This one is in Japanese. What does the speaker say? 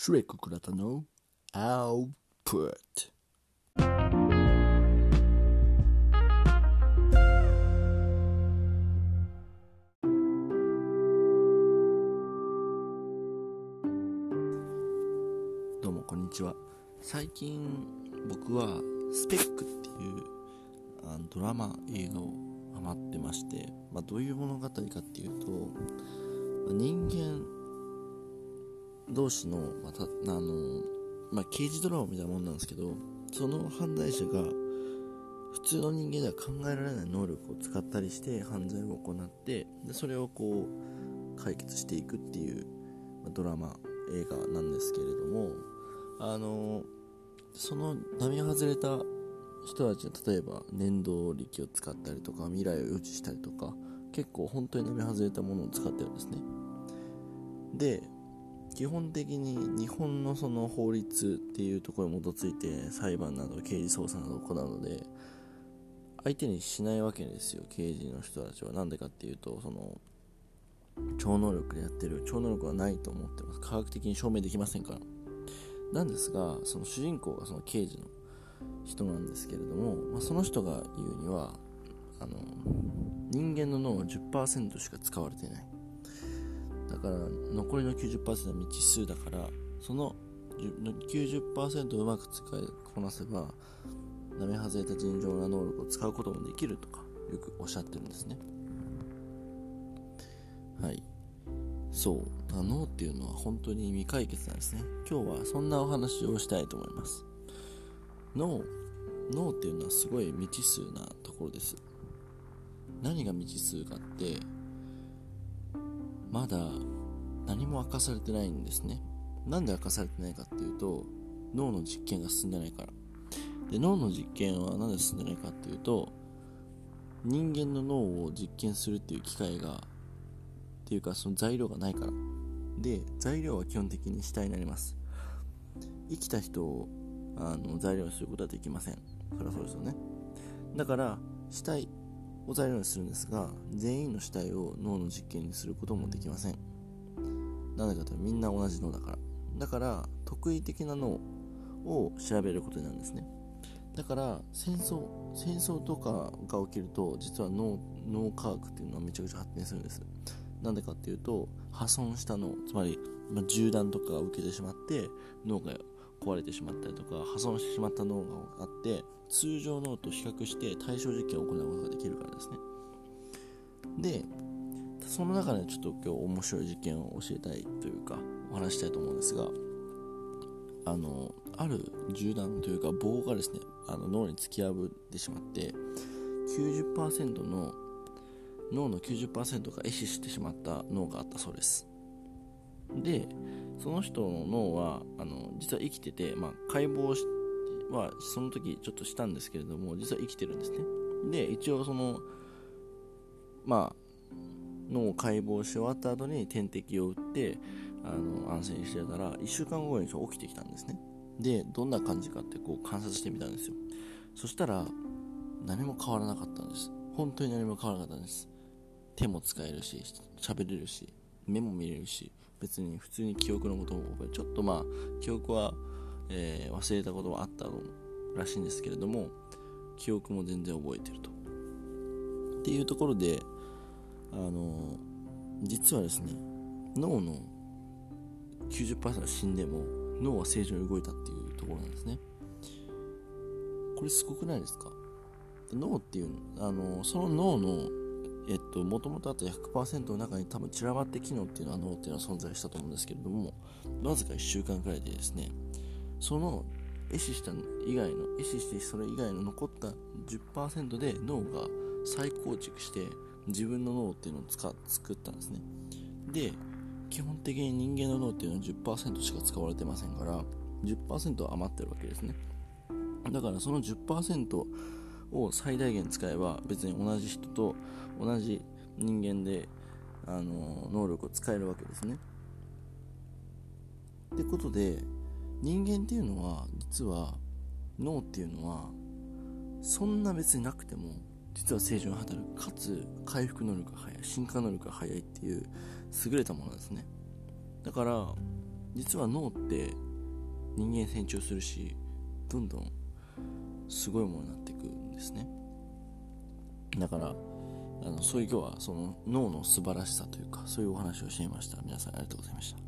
シュレック倉田のアウプットどうもこんにちは。最近僕はスペックっていうあのドラマ映画をハマってまして、まあ、どういう物語かっていうと、まあ人間同士の、またあのまあ、刑事ドラマみたいなもんなんですけどその犯罪者が普通の人間では考えられない能力を使ったりして犯罪を行ってでそれをこう解決していくっていう、まドラマ映画なんですけれどもあのその並外れた人たちは例えば念動力を使ったりとか未来を予知したりとか結構本当に並外れたものを使ってるんですね。で基本的に日本のその法律っていうところに基づいて裁判など刑事捜査などを行うので相手にしないわけですよ刑事の人たちは。なんでかっていうとその超能力でやってる超能力はないと思ってます。科学的に証明できませんから。なんですがその主人公がその刑事の人なんですけれども、まあ、その人が言うにはあの人間の脳は10%しか使われていない。だから残りの90%は未知数だからその90%をうまく使いこなせば並外れた尋常な能力を使うこともできるとかよくおっしゃってるんですね。はい。そう。脳っていうのは本当に未解決なんですね。今日はそんなお話をしたいと思います。脳。脳っていうのはすごい未知数なところです。何が未知数かってまだ何も明かされてないんですね。なんで明かされてないかっていうと脳の実験が進んでないから。で脳の実験は何で進んでないかっていうと人間の脳を実験するっていう機会がっていうかその材料がないから。で材料は基本的に死体になります。生きた人をあの材料にすることはできません。そりゃそうですよね。だから死体を材料にするんですが全員の死体を脳の実験にすることもできません。なぜかというとみんな同じ脳だから。だから特異的な脳を調べることになるんですね。だから戦争戦争とかが起きると実は脳脳科学っていうのはめちゃくちゃ発展するんです。なんでかっていうと破損した脳つまり、ま、銃弾とかを受けてしまって脳が壊れてしまったりとか破損してしまった脳があって通常脳と比較して対象実験を行うことができるからですね。でその中でちょっと今日面白い実験を教えたいというかお話したいと思うんですがあのある銃弾というか棒がですねあの脳に突き破ってしまって90%の脳の90%が壊死してしまった脳があったそうです。でその人の脳はあの実は生きてて、まあ、解剖はその時ちょっとしたんですけれども実は生きてるんですね。で一応そのまあ脳を解剖し終わった後に点滴を打ってあの安静にしてたら1週間後に起きてきたんですね。でどんな感じかってこう観察してみたんですよ。そしたら何も変わらなかったんです。本当に何も変わらなかったんです。手も使えるし喋れるし目も見れるし別に普通に記憶のことも覚えちょっとまあ記憶は、えー、忘れたことはあったらしいんですけれども記憶も全然覚えてると。っていうところであの実はですね脳の90%死んでも脳は正常に動いたっていうところなんですね。これすごくないですか？脳っていうあのその脳のえっと、もともとあった100%の中に多分散らばって機能っていうのは脳っていうのは存在したと思うんですけれどもわずか1週間くらいでですねその壊死した以外の壊死してそれ以外の残った10%で脳が再構築して自分の脳っていうのを使作ったんですね。で基本的に人間の脳っていうのは10%しか使われてませんから10%余ってるわけですね。だからその10%を最大限使えば別に同じ人と同じ人間であの能力を使えるわけですね。ってことで人間っていうのは実は脳っていうのはそんな別になくても実は正常に働く。かつ回復能力が速い。進化能力が速いっていう優れたものですね。だから実は脳って人間成長するしどんどんすごいものになってですね。だからあのそういう今日はその脳の素晴らしさというかそういうお話をしていました。皆さんありがとうございました。